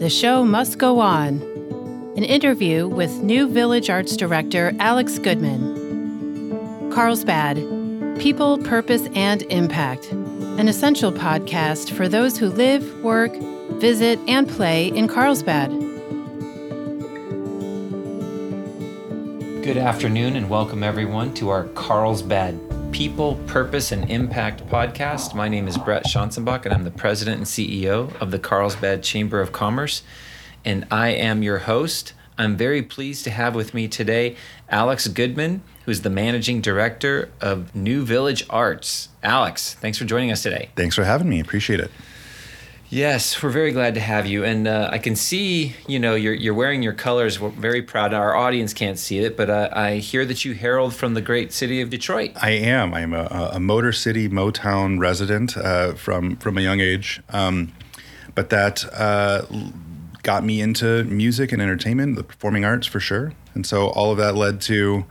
The Show Must Go On. An interview with New Village Arts Director Alex Goodman. Carlsbad People, Purpose, and Impact. An essential podcast for those who live, work, visit, and play in Carlsbad. Good afternoon, and welcome everyone to our Carlsbad People, Purpose, and Impact podcast. My name is Bret Schanzenbach, and I'm the president and CEO of the Carlsbad Chamber of Commerce, and I am your host. I'm very pleased to have with me today Alex Goodman, who's the managing director of New Village Arts. Alex, thanks for joining us today. Thanks for having me. Appreciate it. Yes, we're very glad to have you, and uh, I can see, you know, you're you're wearing your colors. We're very proud. Our audience can't see it, but uh, I hear that you herald from the great city of Detroit. I am. I'm a, a Motor City, Motown resident uh, from from a young age, um, but that uh, got me into music and entertainment, the performing arts for sure, and so all of that led to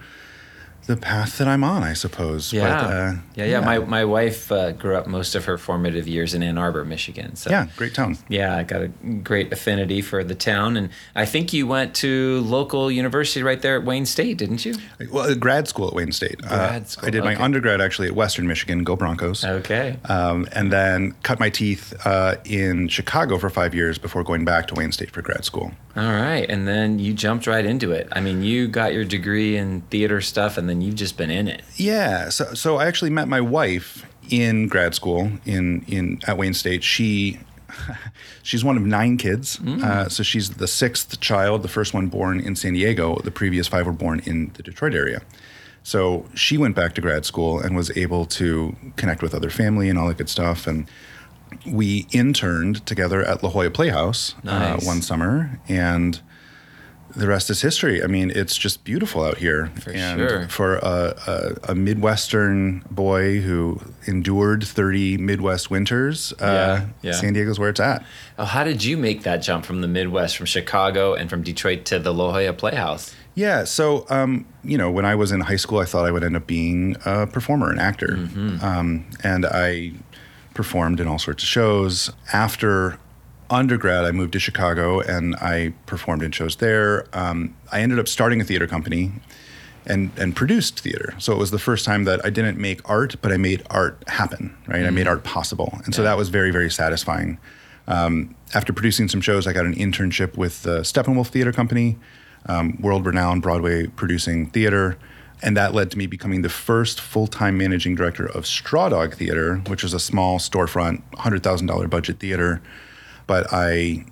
the path that I'm on, I suppose. Yeah, but, uh, yeah, yeah, yeah, My my wife uh, grew up most of her formative years in Ann Arbor, Michigan. So yeah, great town. Yeah, I got a great affinity for the town, and I think you went to local university right there at Wayne State, didn't you? Well, grad school at Wayne State. Uh, grad school. I did okay. my undergrad actually at Western Michigan. Go Broncos. Okay. Um, and then cut my teeth uh, in Chicago for five years before going back to Wayne State for grad school. All right, and then you jumped right into it. I mean, you got your degree in theater stuff, and then you've just been in it. Yeah. So, so I actually met my wife in grad school in in at Wayne State. She she's one of nine kids. Mm. Uh, so she's the sixth child, the first one born in San Diego. The previous five were born in the Detroit area. So she went back to grad school and was able to connect with other family and all that good stuff. And we interned together at La Jolla Playhouse uh, nice. uh, one summer, and the rest is history. I mean, it's just beautiful out here. For and sure. For a, a, a, Midwestern boy who endured 30 Midwest winters, uh, yeah, yeah. San Diego's where it's at. Oh, how did you make that jump from the Midwest, from Chicago and from Detroit to the La Jolla Playhouse? Yeah, so um, you know, when I was in high school, I thought I would end up being a performer, an actor, mm-hmm. um, and I performed in all sorts of shows. After undergrad, I moved to Chicago and I performed in shows there. Um, I ended up starting a theater company and and produced theater. So it was the first time that I didn't make art, but I made art happen. Right, mm-hmm. I made art possible, and so that was very very satisfying. Um, after producing some shows, I got an internship with the Steppenwolf Theater Company, um, world renowned Broadway producing theater. And that led to me becoming the first full time managing director of Strawdog Theater, which is a small storefront, $100,000 budget theater. But I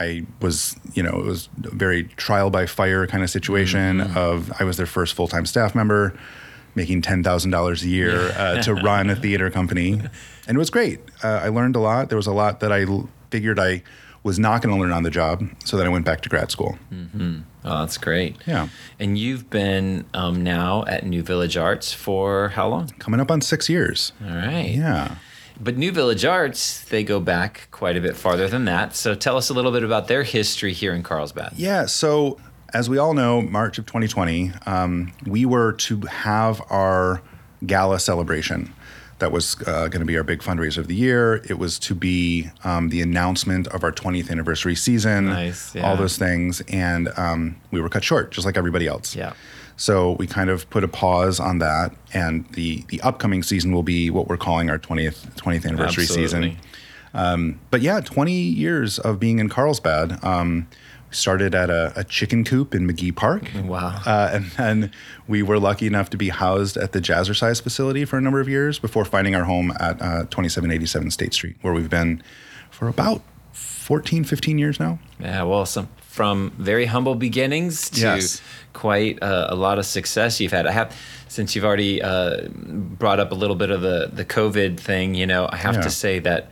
I was, you know, it was a very trial by fire kind of situation mm-hmm. of I was their first full time staff member, making ten thousand dollars a year uh, to run a theater company, and it was great. Uh, I learned a lot. There was a lot that I l- figured I was not going to learn on the job, so then I went back to grad school. Mm-hmm. Oh, that's great. Yeah. And you've been um, now at New Village Arts for how long? Coming up on six years. All right. Yeah. But New Village Arts, they go back quite a bit farther than that. So tell us a little bit about their history here in Carlsbad. Yeah. So, as we all know, March of 2020, um, we were to have our gala celebration that was uh, going to be our big fundraiser of the year. It was to be um, the announcement of our 20th anniversary season, nice, yeah. all those things. And um, we were cut short, just like everybody else. Yeah. So we kind of put a pause on that, and the the upcoming season will be what we're calling our 20th 20th anniversary Absolutely. season. Um, but yeah, 20 years of being in Carlsbad. Um, started at a, a, chicken coop in Magee Park. Wow. Uh, and then we were lucky enough to be housed at the Jazzercise facility for a number of years before finding our home at uh, 2787 State Street, where we've been for about 14, 15 years now. Yeah, well, some from very humble beginnings to yes. quite uh, a lot of success you've had. I have, since you've already uh, brought up a little bit of the, the COVID thing, you know, I have Yeah. to say that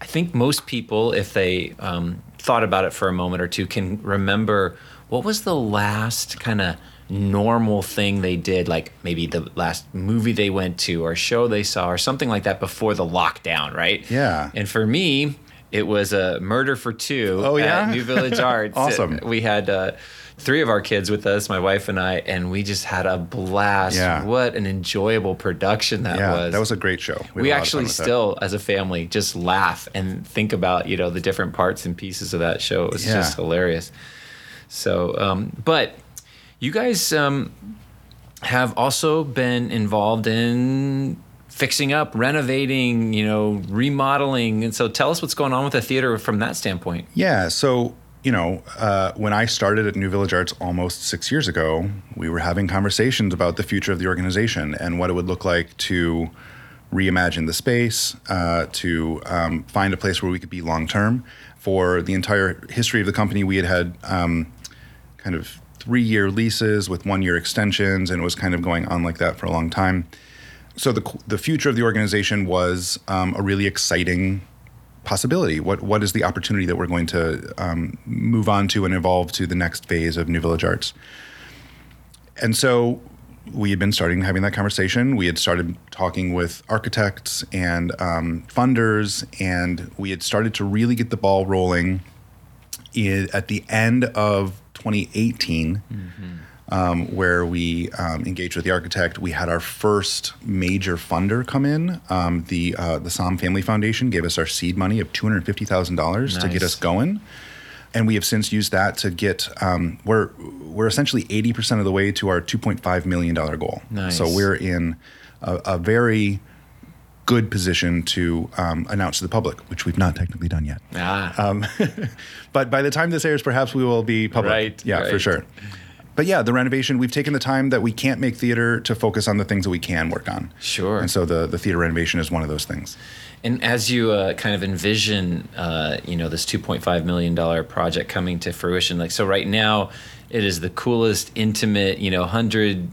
I think most people, if they um, thought about it for a moment or two, can remember what was the last kind of normal thing they did, like maybe the last movie they went to or show they saw or something like that before the lockdown, right? Yeah. And for me, it was a murder for two Oh, yeah? at New Village Arts. Awesome. We had uh, three of our kids with us, my wife and I, and we just had a blast. Yeah. What an enjoyable production that yeah, was. that was a great show. we a lot of fun actually with that. still, as a family, just laugh and think about you know the different parts and pieces of that show. It was Yeah. just hilarious. So, um, but you guys um, have also been involved in fixing up, renovating, you know, remodeling, and so tell us what's going on with the theater from that standpoint. Yeah. So, you know, uh, when I started at New Village Arts almost six years ago, we were having conversations about the future of the organization and what it would look like to reimagine the space, uh, to um, find a place where we could be long term. For the entire history of the company, we had had um, kind of three year leases with one year extensions, and it was kind of going on like that for a long time. So the the future of the organization was um, a really exciting possibility. What what is the opportunity that we're going to um, move on to and evolve to the next phase of New Village Arts? And so we had been starting having that conversation. We had started talking with architects and um, funders, and we had started to really get the ball rolling in, at the end of 2018 um, where we um, engaged with the architect. We had our first major funder come in. Um, the uh, the Som Family Foundation gave us our seed money of two hundred fifty thousand dollars to get us going, and we have since used that to get. Um, we're we're essentially eighty percent of the way to our two point five million dollar goal. Nice. So we're in a, a very good position to um, announce to the public, which we've not technically done yet. Ah, Um, but by the time this airs, perhaps we will be public. Right, Yeah, for sure. But yeah, the renovation, we've taken the time that we can't make theater to focus on the things that we can work on. Sure. And so the, the theater renovation is one of those things. And as you uh, kind of envision, uh, you know, this two point five million dollar project coming to fruition, like so, right now, it is the coolest, intimate, you know, hundred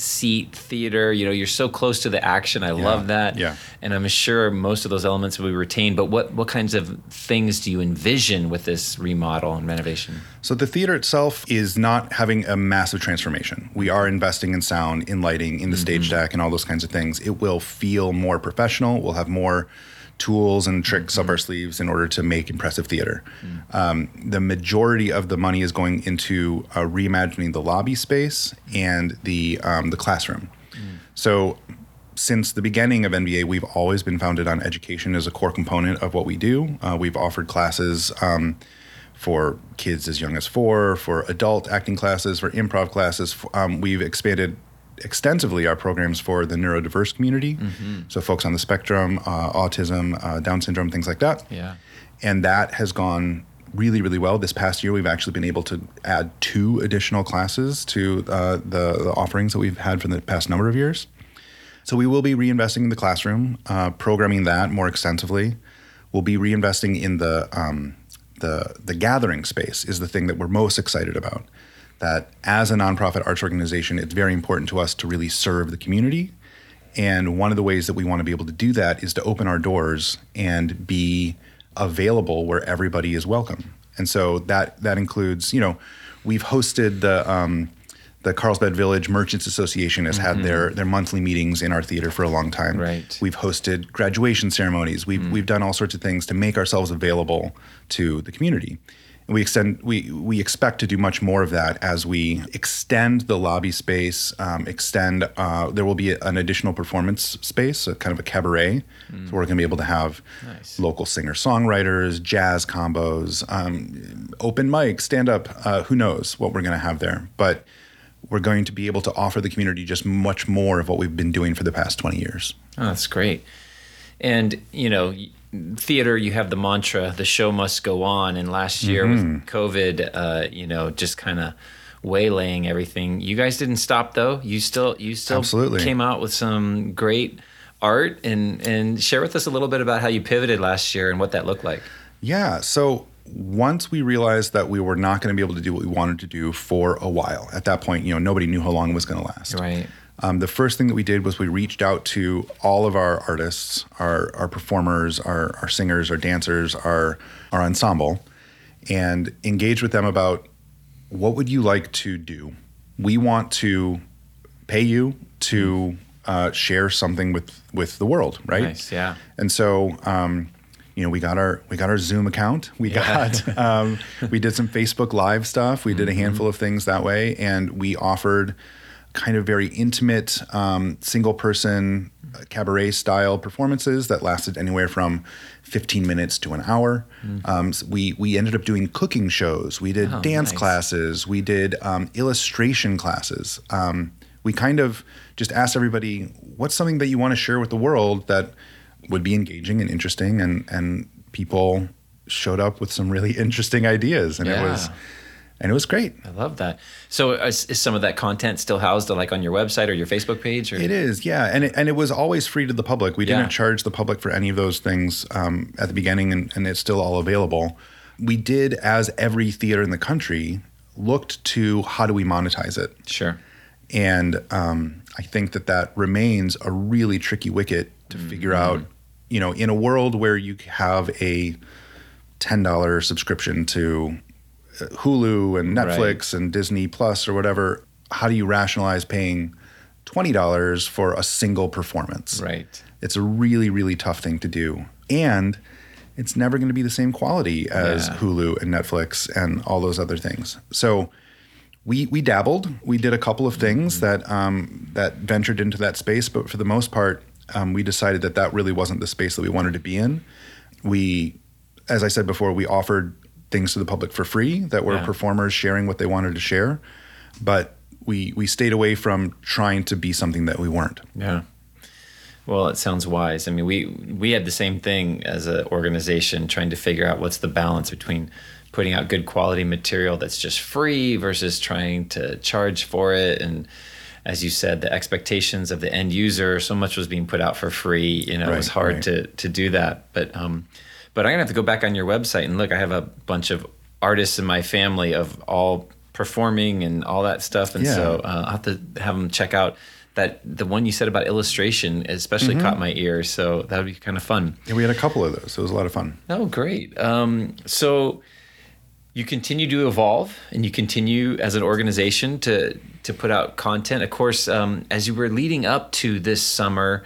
seat theater. You know, you're so close to the action. I love that. yeah. And I'm sure most of those elements will be retained. But what what kinds of things do you envision with this remodel and renovation? So the theater itself is not having a massive transformation. We are investing in sound, in lighting, in the mm-hmm. stage deck, and all those kinds of things. It will feel more professional. We'll have more tools and tricks up our sleeves in order to make impressive theater. Um, the majority of the money is going into uh, reimagining the lobby space and the um, the classroom. So since the beginning of NVA, we've always been founded on education as a core component of what we do. Uh, we've offered classes um, for kids as young as four, for adult acting classes, for improv classes. Um, we've expanded extensively our programs for the neurodiverse community. So, folks on the spectrum, uh, autism, uh, Down syndrome, things like that. Yeah. and that has gone really really well. This past year we've actually been able to add two additional classes to uh, the, the offerings that we've had for the past number of years. So we will be reinvesting in the classroom uh, programming that more extensively. We'll be reinvesting in the um, the the gathering space is the thing that we're most excited about that as a nonprofit arts organization it's very important to us to really serve the community and one of the ways that we want to be able to do that is to open our doors and be available where everybody is welcome. And so that that includes, you know, we've hosted the um, the Carlsbad Village Merchants Association has had their their monthly meetings in our theater for a long time. Right. We've hosted graduation ceremonies. We've we've done all sorts of things to make ourselves available to the community. We extend we we expect to do much more of that as we extend the lobby space. Um, extend uh, there will be an additional performance space, a kind of a cabaret. So we're going to be able to have Nice. local singer songwriters, jazz combos, um, open mic, stand up. Uh, who knows what we're going to have there, but we're going to be able to offer the community just much more of what we've been doing for the past 20 years. Oh, that's great. And you know, theater, you have the mantra, "The show must go on." And last year Mm-hmm. with COVID, uh, you know, just kind of waylaying everything. You guys didn't stop though. You still, you still Absolutely. came out with some great art and and share with us a little bit about how you pivoted last year and what that looked like. Yeah. So once we realized that we were not going to be able to do what we wanted to do for a while, at that point, you know, nobody knew how long it was going to last. Right. Um, the first thing that we did was we reached out to all of our artists, our our performers, our our singers, our dancers, our our ensemble, and engaged with them about what would you like to do. We want to pay you to uh, share something with with the world, right? Nice. Yeah. And so, um, you know, we got our we got our Zoom account. We got um, we did some Facebook Live stuff. We did a handful of things that way, and we offered kind of very intimate um, single person cabaret style performances that lasted anywhere from 15 minutes to an hour. Um, so we we ended up doing cooking shows. We did Oh, dance nice. classes. We did um, illustration classes. Um, we kind of just asked everybody, "What's something that you want to share with the world that would be engaging and interesting?" And and people showed up with some really interesting ideas, and it was Yeah. And it was great. I love that. So is, is some of that content still housed like on your website or your Facebook page? Or? It is, yeah, and it, and it was always free to the public. We didn't charge the public for any of those things um, at the beginning, and, and it's still all available. We did, as every theater in the country, looked to how do we monetize it, Sure. and um, I think that that remains a really tricky wicket to figure out. You know, in a world where you have a ten dollar subscription to Hulu and Netflix and Disney Plus or whatever, how do you rationalize paying twenty dollars for a single performance? Right. It's a really, really tough thing to do, and it's never going to be the same quality as Yeah. Hulu and Netflix and all those other things. So we we dabbled. We did a couple of things Mm-hmm. that um, that ventured into that space, but for the most part, um, we decided that that really wasn't the space that we wanted to be in. We, as I said before, we offered things to the public for free that were Yeah. performers sharing what they wanted to share, but we we stayed away from trying to be something that we weren't. Yeah. Well, it sounds wise. I mean, we we had the same thing as an organization trying to figure out what's the balance between putting out good quality material that's just free versus trying to charge for it and as you said the expectations of the end user so much was being put out for free you know it was hard right. to to do that but um but i'm gonna have to go back on your website and look i have a bunch of artists in my family of all performing and all that stuff and Yeah. so uh, i'll have to have them check out that the one you said about illustration especially Mm-hmm. caught my ear so that would be kind of fun Yeah, we had a couple of those. It was a lot of fun. Oh, great. Um, so you continue to evolve and you continue as an organization to to put out content. Of course, um, as you were leading up to this summer,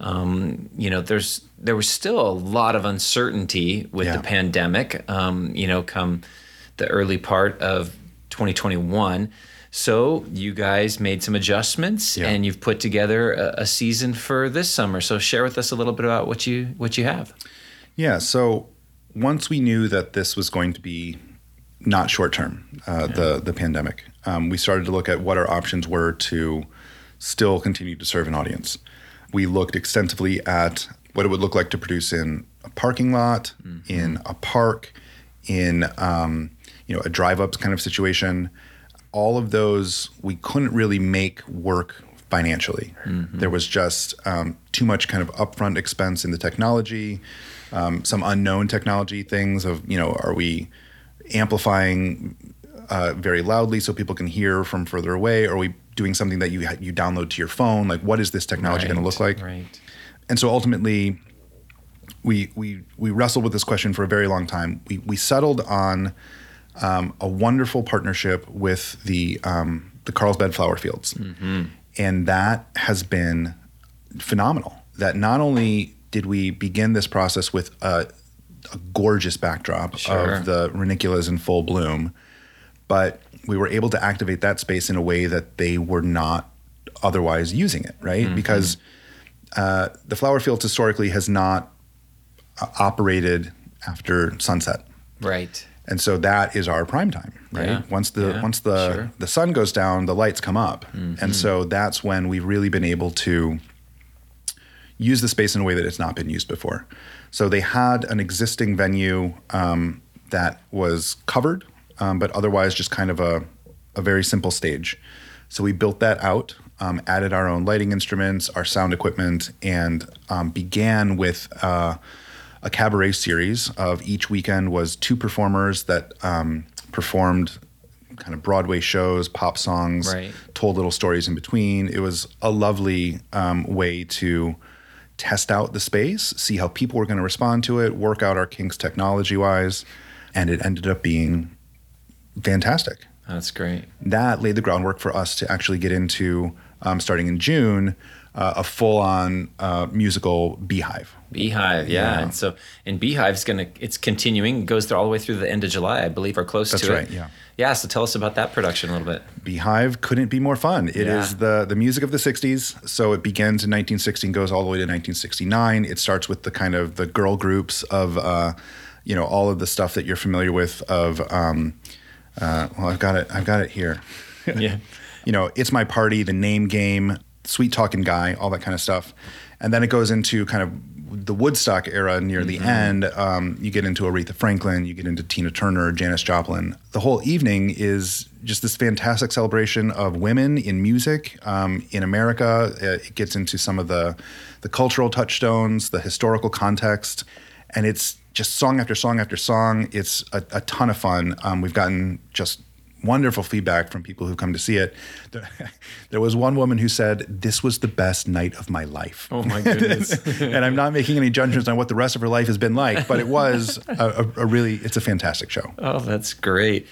um, you know, there's there was still a lot of uncertainty with Yeah. the pandemic. Um, you know, come the early part of 2021. So you guys made some adjustments Yeah. and you've put together a, a season for this summer. So share with us a little bit about what you what you have. Yeah. So once we knew that this was going to be not short term, uh, the the pandemic, um, we started to look at what our options were to still continue to serve an audience. We looked extensively at what it would look like to produce in a parking lot, in a park, in um, you know a drive up kind of situation. All of those we couldn't really make work financially. There was just um, too much kind of upfront expense in the technology, um, some unknown technology things of you know are we amplifying uh, very loudly so people can hear from further away? Or are we doing something that you you download to your phone? Like what is this technology going to look like? Right. And so ultimately we we we wrestled with this question for a very long time. We we settled on um, a wonderful partnership with the um, the Carlsbad flower fields. And that has been phenomenal. That not only did we begin this process with a, a gorgeous backdrop Sure. of the ranunculus in full bloom but we were able to activate that space in a way that they were not otherwise using it right? Because uh, the flower fields historically has not uh, operated after sunset Right. and so that is our prime time right Yeah. once the Yeah, once the sure. the sun goes down the lights come up Mm-hmm. and so that's when we've really been able to use the space in a way that it's not been used before so they had an existing venue um, that was covered um, but otherwise just kind of a, a very simple stage so we built that out um, added our own lighting instruments our sound equipment and um, began with uh, a cabaret series of each weekend was two performers that um, performed kind of Broadway shows, pop songs, Right. told little stories in between. It was a lovely um, way to test out the space, see how people were going to respond to it, work out our kinks technology wise, and it ended up being fantastic That's great. that laid the groundwork for us to actually get into um, starting in June, uh, a full-on uh, musical beehive. Beehive, yeah. Yeah. And so, and Beehive's gonna, it's continuing, it goes through all the way through the end of July, I believe, or close to it. That's to right, it. yeah. Yeah. So tell us about that production a little bit. Beehive couldn't be more fun. It is Yeah. the the music of the '60s. So it begins in 1960 and goes all the way to 1969. It starts with the kind of the girl groups of, uh, you know, all of the stuff that you're familiar with. Of, um, uh, well, I've got it. I've got it here. Yeah. you know, it's my party, the name game, sweet talking guy, all that kind of stuff. And then it goes into kind of the Woodstock era near the end. Um, you get into Aretha Franklin, you get into Tina Turner, Janis Joplin. The whole evening is just this fantastic celebration of women in music um, in America. Uh, It gets into some of the the cultural touchstones, the historical context, and it's just song after song after song. It's a, a ton of fun. Um, we've gotten just wonderful feedback from people who come to see it. There, there was one woman who said, This was the best night of my life. Oh my goodness. and I'm not making any judgments on what the rest of her life has been like, but it was a, a, a really, it's a fantastic show. Oh, that's great.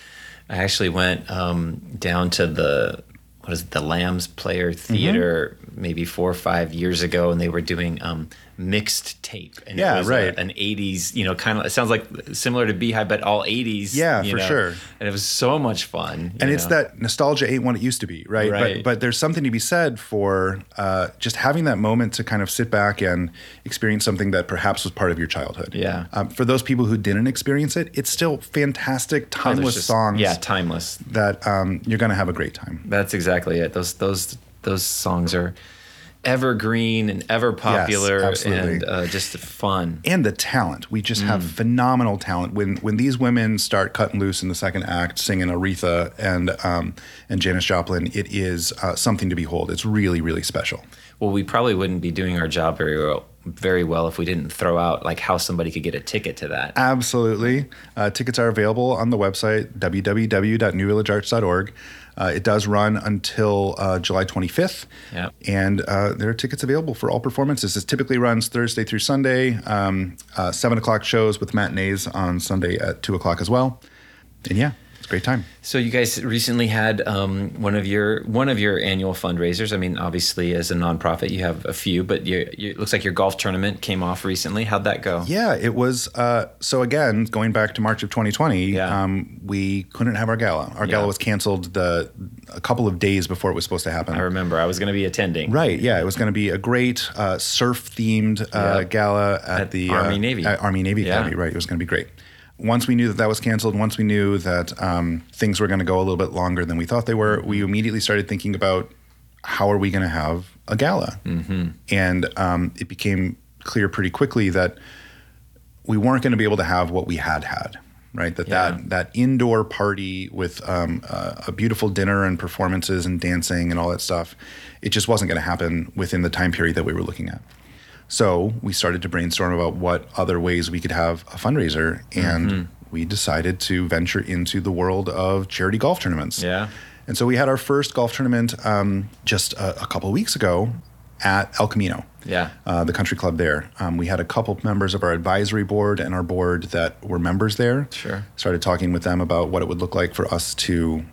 I actually went um, down to the what is it, the Lambs Player Theater Mm-hmm. Maybe four or five years ago, and they were doing um, mixed tape. And Yeah, it was right. A, an '80s, you know, kind of. It sounds like similar to Beehive, but all '80s. Yeah, for know? sure. And it was so much fun. and it's that nostalgia ain't what it used to be, right? Right. But but there's something to be said for uh, just having that moment to kind of sit back and experience something that perhaps was part of your childhood. Yeah. Um, for those people who didn't experience it, it's still fantastic, Oh, timeless just- songs. Yeah, timeless. That um, you're going to have a great time. That's exactly it. Those those those songs are evergreen and ever popular absolutely. and uh, just fun. and the talent. We just Mm. have phenomenal talent. When when these women start cutting loose in the second act, singing Aretha and um, and Janis Joplin, it is uh, something to behold. It's really really special. Well, we probably wouldn't be doing our job very well, very well if we didn't throw out like how somebody could get a ticket to that. Absolutely, uh, tickets are available on the website www.newvillagearts.org. Uh, it does run until uh, July 25th, Yeah. and uh, there are tickets available for all performances. It typically runs Thursday through Sunday, um, uh, seven o'clock shows with matinees on Sunday at two o'clock as well. And yeah, it's a great time. So you guys recently had um, one of your one of your annual fundraisers. I mean, obviously as a nonprofit, you have a few, but you, you, it looks like your golf tournament came off recently. How'd that go? Yeah, it was. Uh, so again, going back to March of 2020, Yeah. um, we couldn't have our gala. Our Yeah. gala was canceled the a couple of days before it was supposed to happen. I remember I was going to be attending. Right. Yeah, it was going to be a great uh, surf themed uh, gala at, At the Army uh, Navy. at Army Navy Yeah. Academy. Right. It was going to be great. Once we knew that that was canceled, once we knew that um, things were going to go a little bit longer than we thought they were, we immediately started thinking about how are we going to have a gala, mm-hmm. and um, it became clear pretty quickly that we weren't going to be able to have what we had had. Right, that Yeah. that that indoor party with um, uh, a beautiful dinner and performances and dancing and all that stuff, it just wasn't going to happen within the time period that we were looking at. So we started to brainstorm about what other ways we could have a fundraiser, and Mm-hmm. we decided to venture into the world of charity golf tournaments. Yeah. And so we had our first golf tournament um, just a, a couple of weeks ago at El Camino, Yeah. uh, the country club there. Um, we had a couple members of our advisory board and our board that were members there. Sure. Started talking with them about what it would look like for us to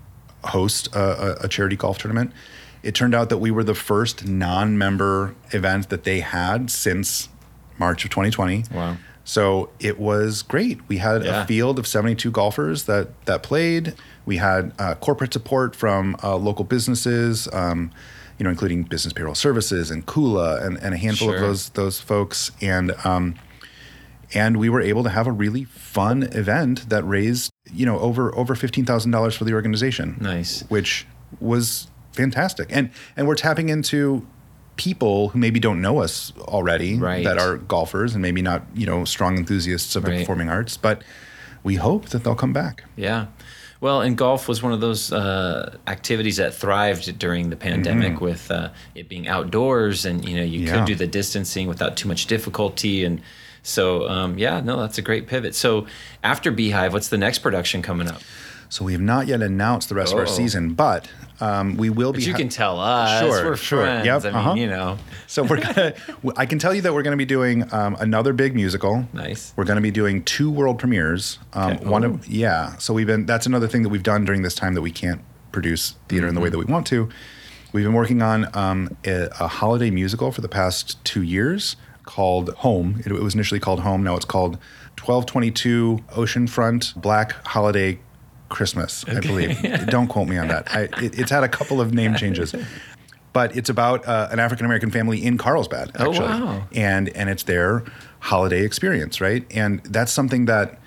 host a, a charity golf tournament. It turned out that we were the first non-member event that they had since March of 2020. Wow. So it was great. We had Yeah. a field of 72 golfers that that played. We had uh, corporate support from uh, local businesses, um, you know, including Business Payroll Services and Kula and, and a handful Sure. of those those folks. And um, and we were able to have a really fun event that raised you know over over fifteen thousand dollars for the organization Nice. which was fantastic. And and we're tapping into people who maybe don't know us already Right. that are golfers and maybe not, you know, strong enthusiasts of the performing arts, but we hope that they'll come back. Yeah. Well, and golf was one of those uh, activities that thrived during the pandemic with uh, it being outdoors and, you know, you Mm-hmm. Yeah. could do the distancing without too much difficulty. And so, um, yeah, no, that's a great pivot. So after Beehive, what's the next production coming up? So we have not yet announced the rest of our season, but um, we will be. But you ha- can tell us. Sure, We're sure. friends. Yep, I mean, uh-huh. you know, So we're gonna. I can tell you that we're going to be doing um, another big musical. nice. We're going to be doing two world premieres. Um, Okay. One Oh. of yeah. So we've been. That's another thing that we've done during this time that we can't produce theater in the way Mm-hmm. that we want to. We've been working on um, a, a holiday musical for the past two years called Home. It, it was initially called Home. Now it's called 1222 Oceanfront Black Holiday Christmas, I believe. Don't quote me on that. I, it, it's had a couple of name changes. But it's about uh, an African American family in Carlsbad, Oh, actually. wow. And, and it's their holiday experience, right? And that's something that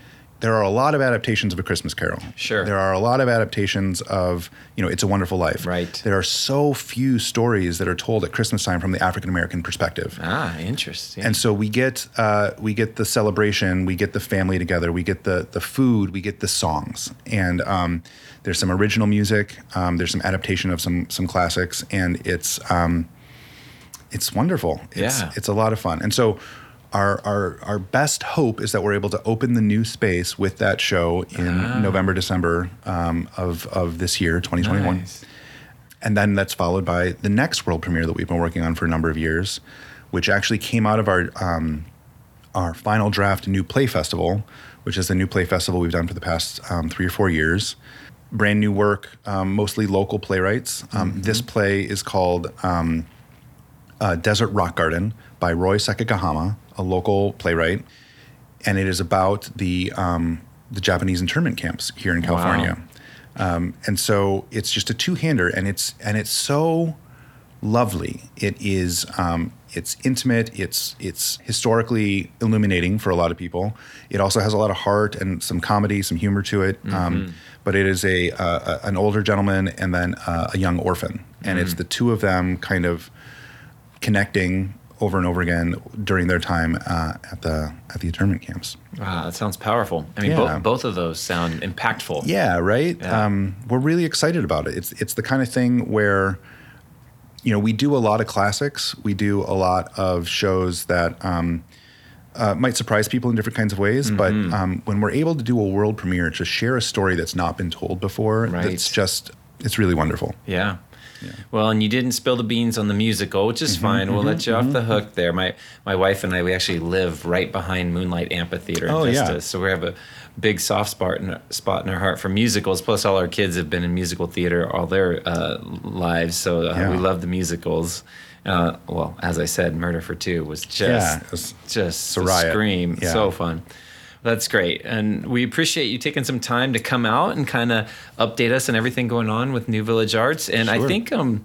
there are a lot of adaptations of A Christmas Carol. Sure. There are a lot of adaptations of, you know, It's a Wonderful Life. Right. There are so few stories that are told at Christmas time from the African American perspective. Ah, interesting. And so we get uh, we get the celebration, we get the family together, we get the the food, we get the songs, and um, there's some original music, um, there's some adaptation of some some classics, and it's um, it's wonderful. It's, Yeah. it's a lot of fun, and so. Our, our, our best hope is that we're able to open the new space with that show in Ah. November, December um, of, of this year, 2021 Nice. and then that's followed by the next world premiere that we've been working on for a number of years, which actually came out of our um, our final draft new play festival, which is the new play festival we've done for the past um, three or four years. Brand new work, um, mostly local playwrights. Um, This play is called um, uh, Desert Rock Garden by Roy Sekigahama, a local playwright, and it is about the um, the Japanese internment camps here in California. Um, and so it's just a two-hander, and it's and it's so lovely. It is um, it's intimate. It's it's historically illuminating for a lot of people. It also has a lot of heart and some comedy, some humor to it. Um, but it is a, uh, a an older gentleman and then uh, a young orphan, and it's the two of them kind of connecting over and over again during their time uh, at the at the internment camps. Wow, that sounds powerful. I mean, Yeah. both both of those sound impactful. Yeah, right. Yeah. Um, we're really excited about it. It's it's the kind of thing where, you know, we do a lot of classics. We do a lot of shows that um, uh, might surprise people in different kinds of ways. But Mm-hmm. um, when we're able to do a world premiere to share a story that's not been told before, Right. it's just it's really wonderful. Yeah. Well, and you didn't spill the beans on the musical, which Mm-hmm, is fine. We'll let you off the hook there. My my wife and I, we actually live right behind Moonlight Amphitheater in Oh, yeah. So we have a big soft spot in, spot in our heart for musicals. Plus, all our kids have been in musical theater all their uh, lives, so uh, Yeah. we love the musicals. Uh, well, as I said, Murder for Two was just Yeah, was- just a riot. scream, Yeah. so fun. That's great. And we appreciate you taking some time to come out and kind of update us on everything going on with New Village Arts. And I think um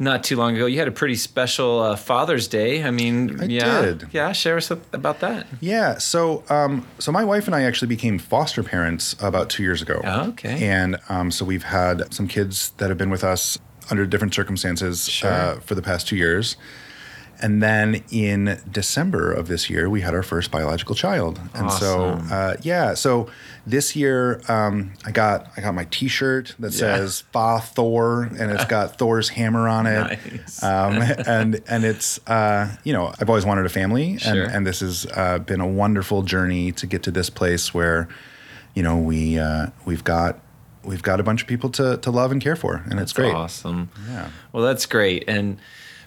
not too long ago you had a pretty special uh, Father's Day. I mean, I yeah. did. Yeah, share us about that. Yeah. So, um, so my wife and I actually became foster parents about two years ago. Oh, okay. And um, so we've had some kids that have been with us under different circumstances Sure. uh, for the past two years. And then in December of this year, we had our first biological child. And Awesome. so, uh, yeah. So this year, um, I got I got my T-shirt that Yeah. says "Fa Thor" and it's got Thor's hammer on it. Nice. Um, and and it's uh, you know I've always wanted a family, and Sure. and this has uh, been a wonderful journey to get to this place where, you know, we uh, we've got we've got a bunch of people to to love and care for, and it's great. Awesome. Yeah. Well, that's great. And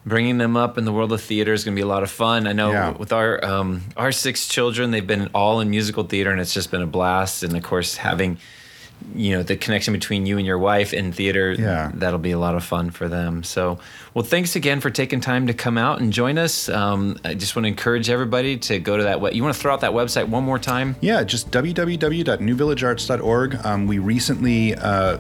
bringing them up in the world of theater is going to be a lot of fun. I know Yeah. with our um, our six children, they've been all in musical theater, and it's just been a blast. And of course, having you know the connection between you and your wife in theater, Yeah. that'll be a lot of fun for them. So, well, thanks again for taking time to come out and join us. Um, I just want to encourage everybody to go to that. We- you want to throw out that website one more time? Yeah, just www.newvillagearts.org. Um, we recently uh,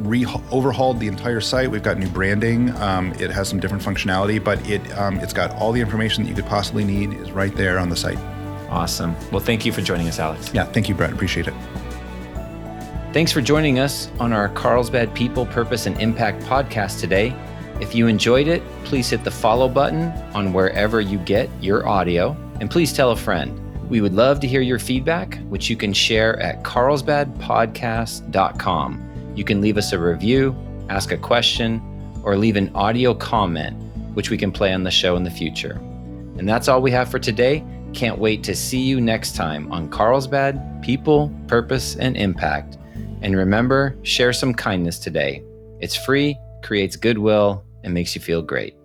re- overhauled the entire site. We've got new branding. Um, it has some different functionality, but it um, it's got all the information that you could possibly need is right there on the site. Awesome. Well, thank you for joining us, Alex. Yeah, thank you, Bret. Appreciate it. Thanks for joining us on our Carlsbad People, Purpose, and Impact podcast today. If you enjoyed it, please hit the follow button on wherever you get your audio, and please tell a friend. We would love to hear your feedback, which you can share at carlsbadpodcast.com. You can leave us a review, ask a question, or leave an audio comment, which we can play on the show in the future. And that's all we have for today. Can't wait to see you next time on Carlsbad People, Purpose, and Impact. And remember, share some kindness today. It's free, creates goodwill, and makes you feel great.